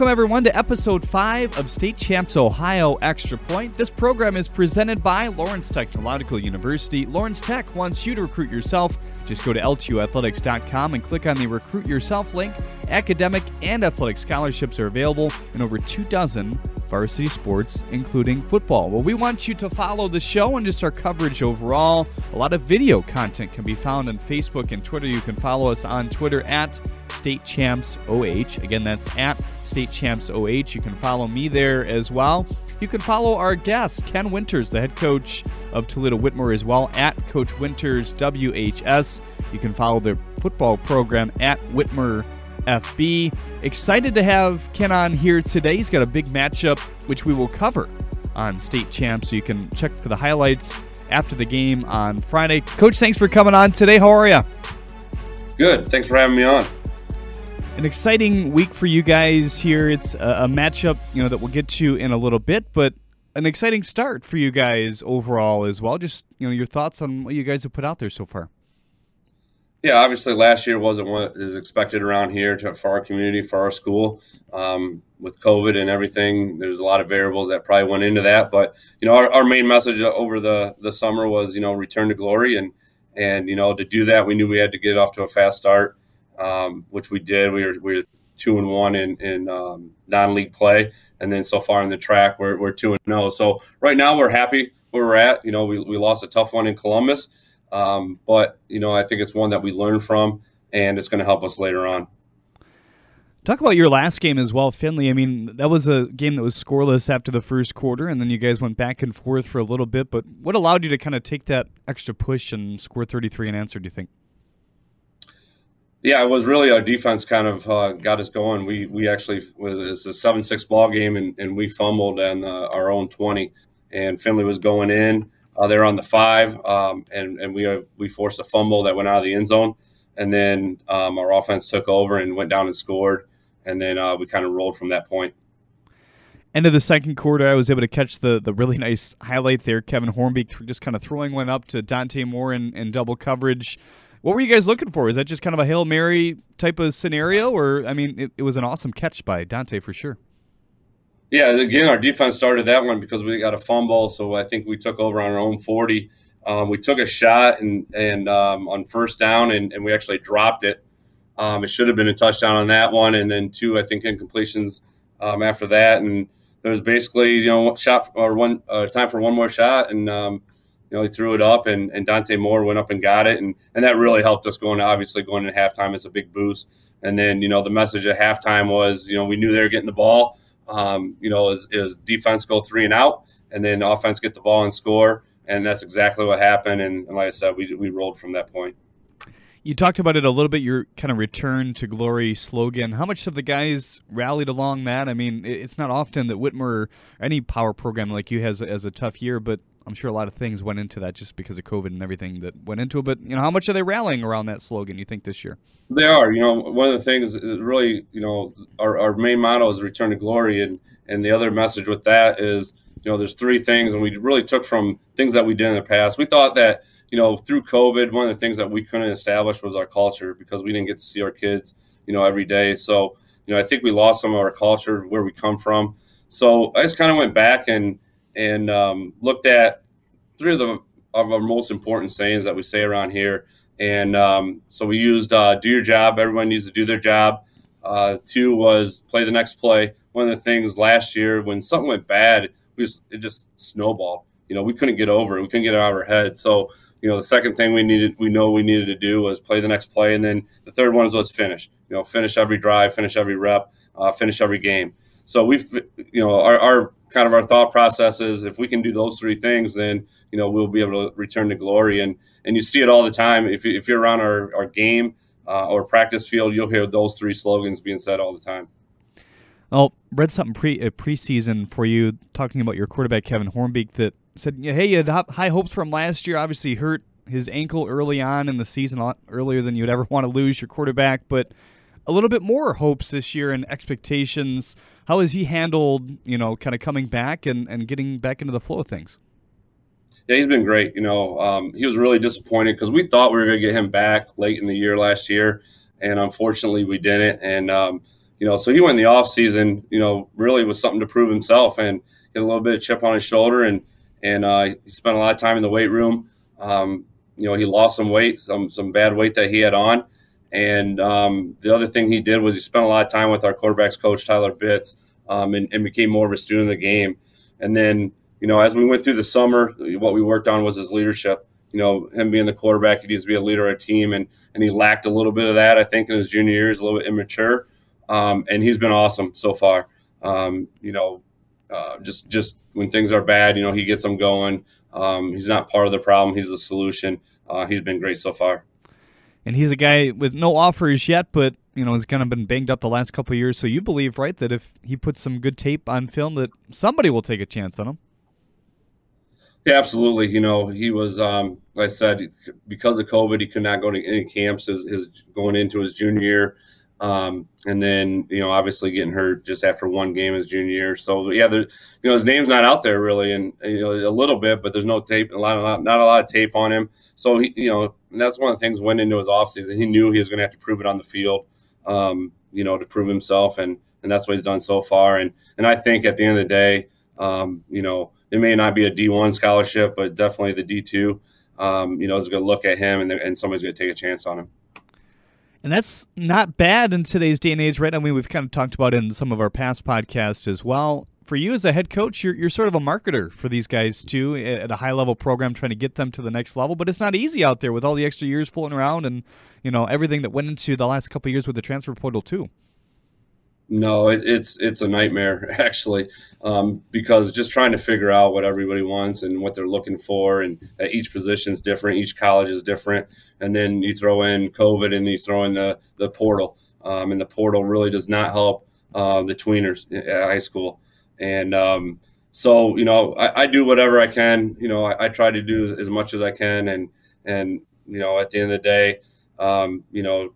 Welcome, everyone, to episode 5 of State Champs Ohio Extra Point. This program is presented by Lawrence Technological University. Lawrence Tech wants you to recruit yourself. Just go to ltuathletics.com and click on the Recruit Yourself link. Academic and athletic scholarships are available in over two dozen varsity sports, including football. Well, we want you to follow the show and just our coverage overall. A lot of video content can be found on Facebook and Twitter. You can follow us on Twitter at State Champs OH. Again, that's at State Champs OH. You can follow me there as well. You can follow our guest, Ken Winters, the head coach of Toledo Whitmer, as well, at Coach Winters WHS. You can follow their football program at Whitmer FB. Excited to have Ken on here today. He's got a big matchup, which we will cover on State Champs, so you can check for the highlights after the game on Friday. Coach, thanks for coming on today. How are you? Good. Thanks for having me on an exciting week for you guys here. It's a, a, matchup, you know, that we'll get to in a little bit, but an exciting start for you guys overall as well. Just you know, your thoughts on what you guys have put out there so far. Yeah, obviously last year wasn't what is expected around here to, for our community, for our school. Um, with COVID and everything, there's a lot of variables that probably went into that. But you know, our, our main message over the the summer was you know return to glory, and and you know to do that, we knew we had to get off to a fast start um, which we did. We were we were two and one in in um, non-league play, and then so far in the TRAC we're we're two and zero. So right now we're happy where we're at. You know, we we lost a tough one in Columbus, um, but you know I think it's one that we learn from, and it's going to help us later on. Talk about your last game as well, Findlay. I mean, that was a game that was scoreless after the first quarter, and then you guys went back and forth for a little bit. But what allowed you to kind of take that extra push and score 33 and answer, do you think? Yeah, it was really our defense kind of uh, got us going. We we actually was it's a seven six ball game and, and we fumbled on uh, our own twenty, and Findlay was going in. Uh, they're on the five, um, and and we uh, we forced a fumble that went out of the end zone, and then um, our offense took over and went down and scored, and then uh, we kind of rolled from that point. End of the second quarter, I was able to catch the the really nice highlight there. Kevin Hornbeek just kind of throwing one up to Dante Moore in, in double coverage. What were you guys looking for? Is that just kind of a Hail Mary type of scenario? Or, I mean, it, it was an awesome catch by Dante for sure. Yeah, again, our defense started that one because we got a fumble. So I think we took over on our own 40. Um, we took a shot and, and um, on first down, and, and, we actually dropped it. Um, it should have been a touchdown on that one, and then two, I think, incompletions um, after that. And there was basically, you know, shot or one uh, time for one more shot, and um, you know, he threw it up and, and Dante Moore went up and got it. And, and that really helped us going, obviously going into halftime is a big boost. And then, you know, the message at halftime was, you know, we knew they were getting the ball. Um, you know, is, is defense go three and out and then offense get the ball and score. And that's exactly what happened. And, and like I said, we, we rolled from that point. You talked about it a little bit, your kind of return to glory slogan. How much have the guys rallied along that? I mean, it's not often that Whitmer, any power program like you, has, has a tough year, but I'm sure a lot of things went into that just because of COVID and everything that went into it. But you know, how much are they rallying around that slogan? You think this year? They are. You know, one of the things uh, really, you know, our, our main motto is return to glory, and and the other message with that is, you know, there's three things, and we really took from things that we did in the past. We thought that, you know, through COVID, one of the things that we couldn't establish was our culture because we didn't get to see our kids, you know, every day. So, you know, I think we lost some of our culture, where we come from. So I just kind of went back and and um, looked at three of the of our most important sayings that we say around here. And um, so we used uh, "do your job." Everyone needs to do their job. Uh, two was play the next play. One of the things last year when something went bad, we just, it just snowballed. You know, we couldn't get over it. We couldn't get out of our head. So you know, the second thing we needed, we know we needed to do was play the next play, and then the third one is let's finish. You know, finish every drive, finish every rep, uh, finish every game. So we've, you know, our, our kind of our thought process is if we can do those three things, then you know we'll be able to return to glory. And and you see it all the time. If, if you're around our, our game uh, or practice field, you'll hear those three slogans being said all the time. Well, read something pre uh, preseason for you talking about your quarterback Kevin Hornbeek that said, "Hey, you had high hopes from last year. Obviously, hurt his ankle early on in the season, a lot earlier than you'd ever want to lose your quarterback, but." a little bit more hopes this year and expectations. How has he handled, you know, kind of coming back and, and getting back into the flow of things? Yeah, he's been great. You know, um, he was really disappointed because we thought we were going to get him back late in the year last year, and unfortunately we didn't. And um, you know, so he went in the off season, you know, really with something to prove himself and get a little bit of chip on his shoulder and and uh, he spent a lot of time in the weight room. Um, you know, he lost some weight, some some bad weight that he had on. And um, the other thing he did was he spent a lot of time with our quarterbacks coach Tyler Bitts um, and, and, became more of a student of the game. And then, you know, as we went through the summer, what we worked on was his leadership. You know, him being the quarterback, he needs to be a leader of a team, and and he lacked a little bit of that. I think in his junior year, he's a little bit immature, um, and he's been awesome so far. Um, you know, uh, just just when things are bad, you know, he gets them going. Um, he's not part of the problem; he's the solution. Uh, he's been great so far and he's a guy with no offers yet, but you know, has kind of been banged up the last couple years. So you believe, right, that if he puts some good tape on film, that somebody will take a chance on him. Yeah, absolutely. You know, he was, um, like I said, because of COVID, he could not go to any camps his, his going into his junior year. Um, and then, you know, obviously getting hurt just after one game his junior year. So, yeah, there, you know, his name's not out there really, and, you know, a little bit, but there's no tape, a lot, of, not a lot of tape on him. So, he, you know, that's one of the things went into his offseason. He knew he was going to have to prove it on the field, um, you know, to prove himself. And, and that's what he's done so far. And, and I think at the end of the day, um, you know, it may not be a D1 scholarship, but definitely the D2, um, you know, is going to look at him and, and somebody's going to take a chance on him. And that's not bad in today's day and age, right? I mean, we've kind of talked about in some of our past podcasts as well. For you as a head coach, you're, you're sort of a marketer for these guys too at a high level program, trying to get them to the next level. But it's not easy out there with all the extra years floating around and you know everything that went into the last couple years with the transfer portal too. No, it, it's it's a nightmare actually, um, because just trying to figure out what everybody wants and what they're looking for, and each position is different, each college is different, and then you throw in COVID and you throw in the the portal, um, and the portal really does not help uh, the tweeners at high school, and um, so you know I, I, do whatever I can, you know I, I, try to do as much as I can, and and you know at the end of the day, um, you know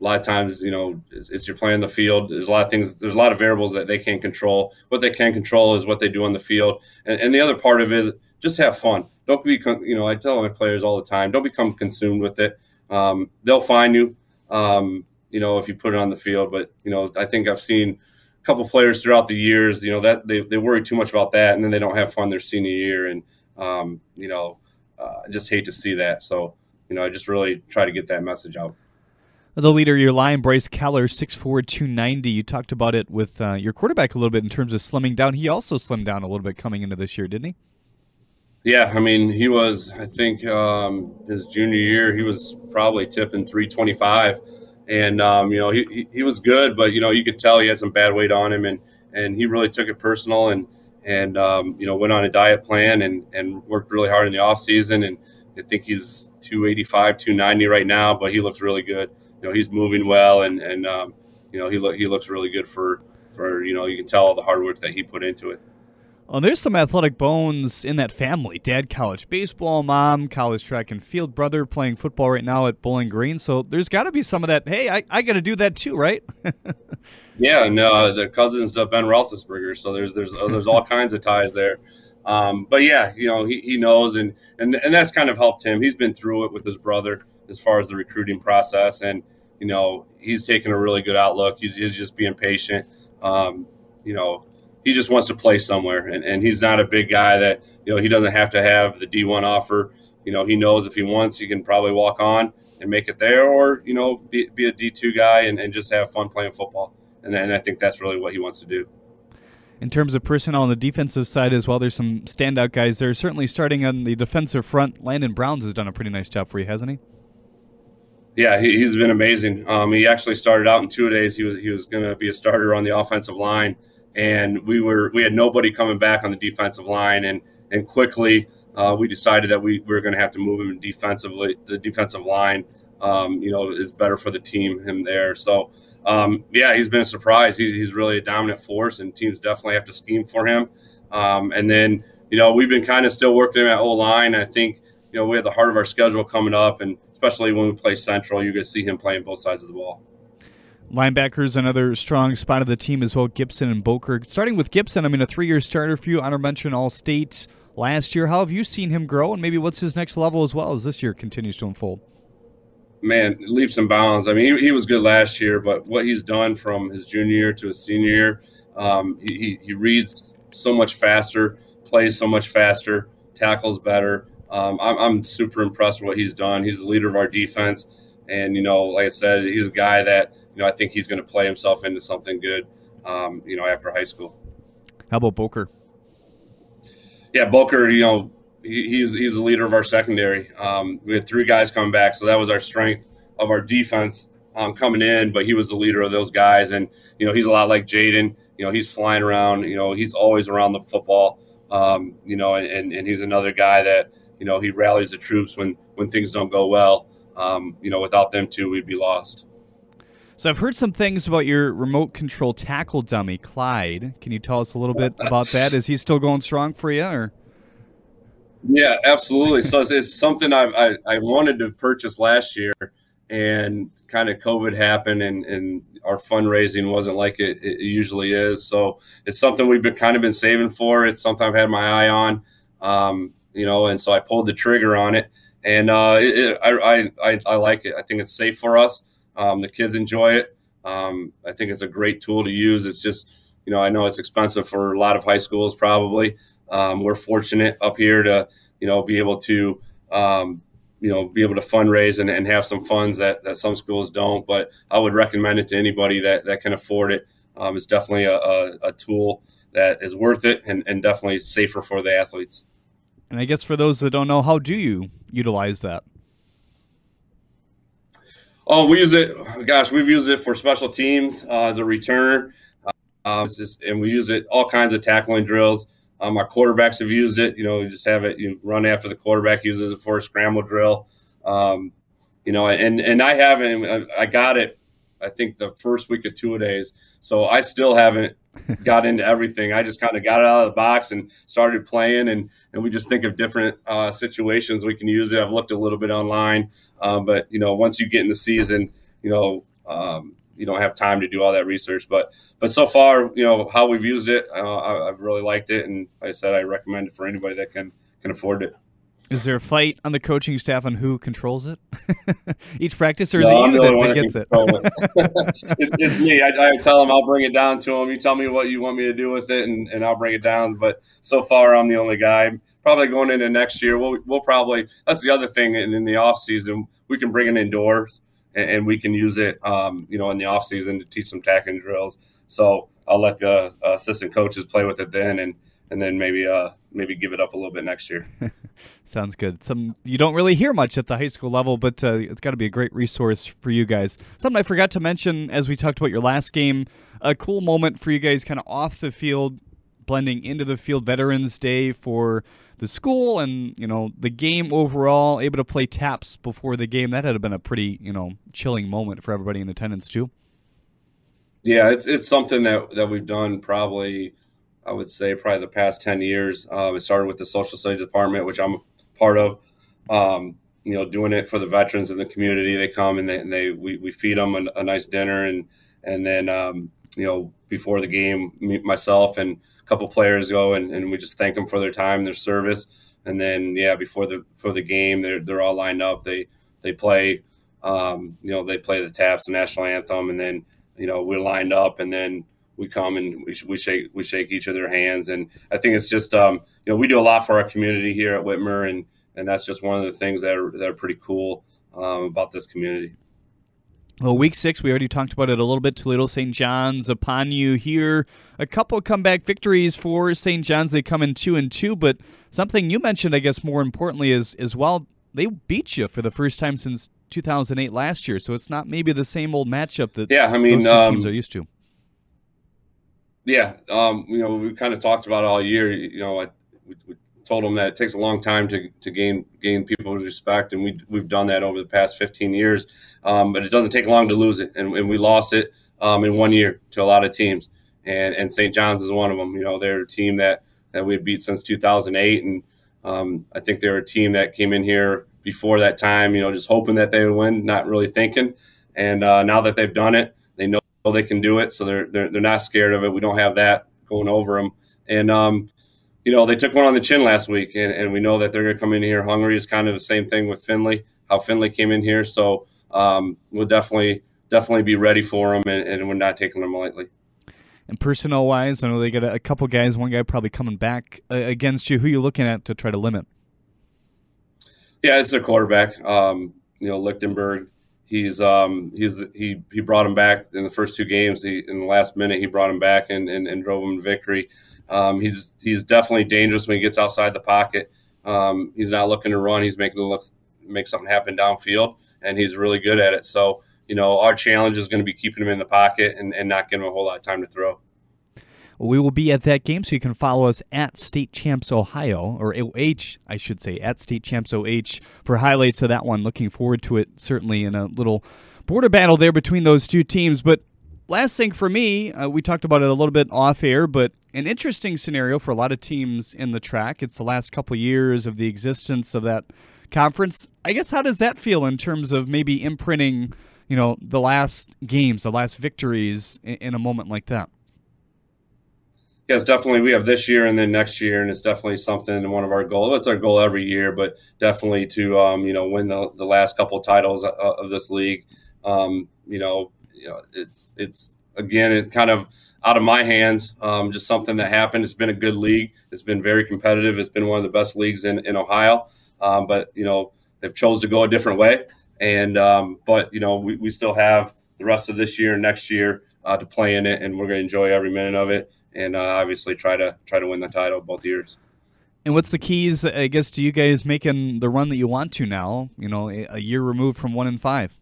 a lot of times, you know, it's, it's, you're playing the field. There's a lot of things. There's a lot of variables that they can't control. What they can control is what they do on the field. And, and the other part of it is just have fun. Don't be, you know, I tell my players all the time, don't become consumed with it. Um, they'll find you, um, you know, if you put it on the field. But you know, I think I've seen couple players throughout the years, you know, that they, they worry too much about that, and then they don't have fun their senior year. And um, you know, uh, I just hate to see that. So you know, I just really try to get that message out the leader your line, Bryce Keller, 6'4", 290. You talked about it with uh, your quarterback a little bit in terms of slimming down. He also slimmed down a little bit coming into this year, didn't he? Yeah, I mean, he was, I think um, his junior year, he was probably tipping 325. And, um, you know, he, he, he, was good, but, you know, you could tell he had some bad weight on him. And, and he really took it personal and, and um, you know, went on a diet plan and, and worked really hard in the off season. And I think he's 285, 290 right now, but he looks really good you know he's moving well and and um, you know he look he looks really good for for you know you can tell all the hard work that he put into it. Well, there's some athletic bones in that family. Dad, college baseball, mom, college track and field, brother playing football right now at Bowling Green. So there's got to be some of that. Hey, I, I got to do that too, right? yeah, and uh, the cousins of Ben Roethlisberger. So there's there's uh, there's all kinds of ties there. Um, but yeah, you know he, he knows, and and and that's kind of helped him. He's been through it with his brother as far as the recruiting process. And, you know, he's taking a really good outlook. He's, he's just being patient. Um, you know, he just wants to play somewhere. And, and he's not a big guy that, you know, he doesn't have to have the D1 offer. You know, he knows if he wants, he can probably walk on and make it there or, you know, be, be a D2 guy and, and just have fun playing football. And, and I think that's really what he wants to do in terms of personnel on the defensive side as well. There's some standout guys there. Certainly starting on the defensive front, Landon Browns has done a pretty nice job for you, hasn't he? Yeah, he, has been amazing. Um, he actually started out in two days. He was he was going to be a starter on the offensive line, and we were we had nobody coming back on the defensive line, and and quickly uh, we decided that we, we were going to have to move him defensively. The defensive line, um, you know, is better for the team. Him there, so um, yeah, he's been a surprise. He's, he's really a dominant force, and teams definitely have to scheme for him. Um, and then you know we've been kind of still working at O line. I think you know we have the heart of our schedule coming up, and especially when we play Central, going to see him playing both sides of the ball. Linebackers, another strong spot of the team as well. Gibson and Boker. Starting with Gibson, I mean, a three-year starter for you. Honor mention All States last year. How have you seen him grow, and maybe what's his next level as well as this year continues to unfold? man, leaps and bounds. I mean, he, he was good last year, but what he's done from his junior year to his senior year, um, he, he reads so much faster, plays so much faster, tackles better. Um, I'm, I'm super impressed with what he's done. He's the leader of our defense. And, you know, like I said, he's a guy that, you know, I think he's going to play himself into something good, um, you know, after high school. How about Boker? Yeah, Boker, you know, he, he's he's the leader of our secondary. Um, we had three guys come back, so that was our strength of our defense um, coming in. But he was the leader of those guys, and you know he's a lot like Jaden. You know he's flying around. You know he's always around the football. Um, you know, and, and he's another guy that you know he rallies the troops when when things don't go well. Um, you know, without them two, we'd be lost. So I've heard some things about your remote control tackle dummy, Clyde. Can you tell us a little bit about that? Is he still going strong for you, or? Yeah, absolutely. so it's, it's something I, I, I wanted to purchase last year, and kind of COVID happened, and, and our fundraising wasn't like it, it, usually is. So it's something we've been kind of been saving for. It's something I've had my eye on, um, you know, and so I pulled the trigger on it, and uh, it, I, I I like it. I think it's safe for us. Um, the kids enjoy it. Um, I think it's a great tool to use. It's just you know I know it's expensive for a lot of high schools probably. Um, we're fortunate up here to, you know, be able to, um, you know, be able to fundraise and, and have some funds that, that some schools don't. But I would recommend it to anybody that, that can afford it. Um, it's definitely a, a, a, tool that is worth it and, and definitely safer for the athletes. And I guess for those that don't know, how do you utilize that? Oh, we use it. Gosh, we've used it for special teams uh, as a returner, uh, just, and we use it all kinds of tackling drills. Um, our quarterbacks have used it. You know, you just have it. You run after the quarterback uses it for a scramble drill. Um, you know, and and I haven't. I got it. I think the first week of two days. So I still haven't got into everything. I just kind of got it out of the box and started playing, and and we just think of different uh, situations we can use it. I've looked a little bit online, um, but you know, once you get in the season, you know, um, you don't have time to do all that research. But but so far, you know how we've used it, uh, I, have really liked it, and like I said, I recommend it for anybody that can can afford it. Is there a fight on the coaching staff on who controls it each practice, or is no, it you that, that gets it? it. it's, it's, me. I, I, tell them I'll bring it down to them. You tell me what you want me to do with it, and, and I'll bring it down. But so far, I'm the only guy. Probably going into next year, we'll, we'll probably that's the other thing. in, in the off season, we can bring it indoors and, and we can use it, um, you know, in the off season to teach some tackling drills. So I'll let the uh, assistant coaches play with it then, and and then maybe uh maybe give it up a little bit next year. Sounds good. Some you don't really hear much at the high school level, but uh, it's got to be a great resource for you guys. Something I forgot to mention as we talked about your last game, a cool moment for you guys, kind of off the field, blending into the field. Veterans Day for the school and you know the game overall able to play taps before the game that had been a pretty you know chilling moment for everybody in attendance too yeah it's it's something that that we've done probably i would say probably the past 10 years. Um, it started with the social studies department which i'm part of. Um, you know doing it for the veterans in the community. They come and they, and they we, we feed them a, a nice dinner and and then um, you know before the game me, myself and a couple players go and, and we just thank them for their time, their service, and then yeah, before the for the game, they're they're all lined up. They they play, um, you know, they play the taps, the national anthem, and then you know we're lined up, and then we come and we, we shake we shake each of their hands, and I think it's just um, you know we do a lot for our community here at Whitmer, and and that's just one of the things that are that are pretty cool um, about this community. Well, week six, we already talked about it a little bit. Toledo St. John's upon you here. A couple comeback victories for St. John's. They come in two and two, but something you mentioned, I guess, more importantly, is as well they beat you for the first time since 2008 last year. So it's not maybe the same old matchup that yeah, I mean, those two teams um, are used to. Yeah, um, you know, we kind of talked about it all year. You know, I, we, we told them that it takes a long time to, to gain gain people's respect, and we we've done that over the past 15 years. Um, but it doesn't take long to lose it, and, and we lost it um, in one year to a lot of teams, and and St. John's is one of them. You know, they're a team that that we had beat since 2008, and um, I think they're a team that came in here before that time. You know, just hoping that they would win, not really thinking. And uh, now that they've done it, they they can do it, so they're they're, they're not scared of it. We don't have that going over them, and um, you know, they took one on the chin last week, and, and we know that they're going to come in here hungry. Is kind of the same thing with Findlay, how Findlay came in here. So um, we'll definitely definitely be ready for them, and, and we're not taking them lightly. And personnel wise, I know they got a, couple guys. One guy probably coming back uh, against you. Who are you looking at to try to limit? Yeah, it's their quarterback. Um, you know, Lichtenberg. He's um, he's he he brought him back in the first two games. He, in the last minute, he brought him back and, and, and drove him to victory. Um, he's he's definitely dangerous when he gets outside the pocket. Um, he's not looking to run. He's making look make something happen downfield, and he's really good at it. So you know, our challenge is going to be keeping him in the pocket and, and not giving him a whole lot of time to throw. We will be at that game, so you can follow us at State Champs Ohio, or OH, I should say, at State Champs OH for highlights of that one. Looking forward to it, certainly in a little border battle there between those two teams. But last thing for me, uh, we talked about it a little bit off air, but an interesting scenario for a lot of teams in the TRAC. It's the last couple years of the existence of that conference. I guess how does that feel in terms of maybe imprinting, you know, the last games, the last victories in, in a moment like that? Yes, definitely. We have this year and then next year, and it's definitely something. One of our goals. It's our goal every year, but definitely to um, you know win the, the last couple titles of, of this league. Um, you know, you know, it's it's again, it kind of out of my hands. Um, just something that happened. It's been a good league. It's been very competitive. It's been one of the best leagues in in Ohio. Um, but you know, they've chose to go a different way. And um, but you know, we, we still have the rest of this year and next year uh, to play in it, and we're going to enjoy every minute of it and uh, obviously try to try to win the title both years. And what's the keys, I guess, to you guys making the run that you want to now? You know, a year removed from one and five.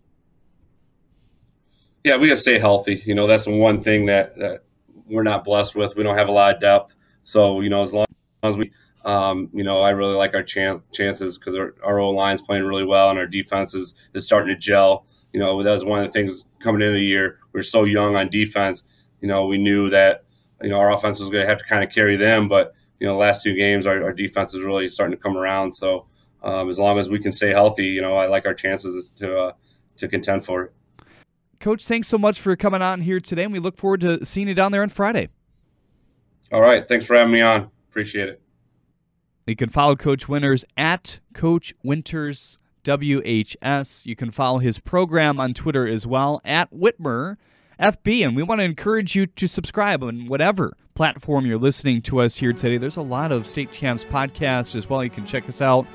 Yeah, we got to stay healthy. You know, that's the one thing that, that we're not blessed with. We don't have a lot of depth. So, you know, as long as we, um, you know, I really like our chan- chances because our, our O line's playing really well and our defense is, is starting to gel. You know, that was one of the things coming into the year. We are so young on defense. You know, we knew that you know, our offense was going to have to kind of carry them. But you know, the last two games, our, our defense is really starting to come around. So um, as long as we can stay healthy, you know, I like our chances to uh, to contend for it. Coach, thanks so much for coming on here today, and we look forward to seeing you down there on Friday. All right, thanks for having me on. Appreciate it. You can follow Coach Winters at Coach Winters WHS. You can follow his program on Twitter as well at Whitmer. FB, and we want to encourage you to subscribe on whatever platform you're listening to us here today. There's a lot of State Champs podcasts as well. You can check us out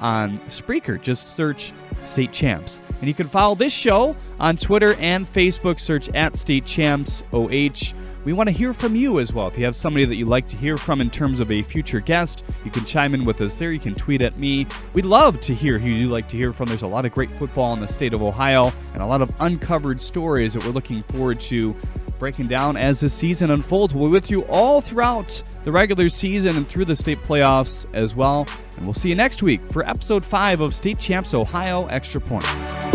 on Spreaker. Just search State Champs. And you can follow this show on Twitter and Facebook. Search at State Champs OH. We want to hear from you as well. If you have somebody that you'd like to hear from in terms of a future guest, you can chime in with us there. You can tweet at me. We'd love to hear who you'd like to hear from. There's a lot of great football in the state of Ohio and a lot of uncovered stories that we're looking forward to breaking down as the season unfolds. We'll be with you all throughout the regular season and through the state playoffs as well. And we'll see you next week for episode 5 of State Champs Ohio Extra Point.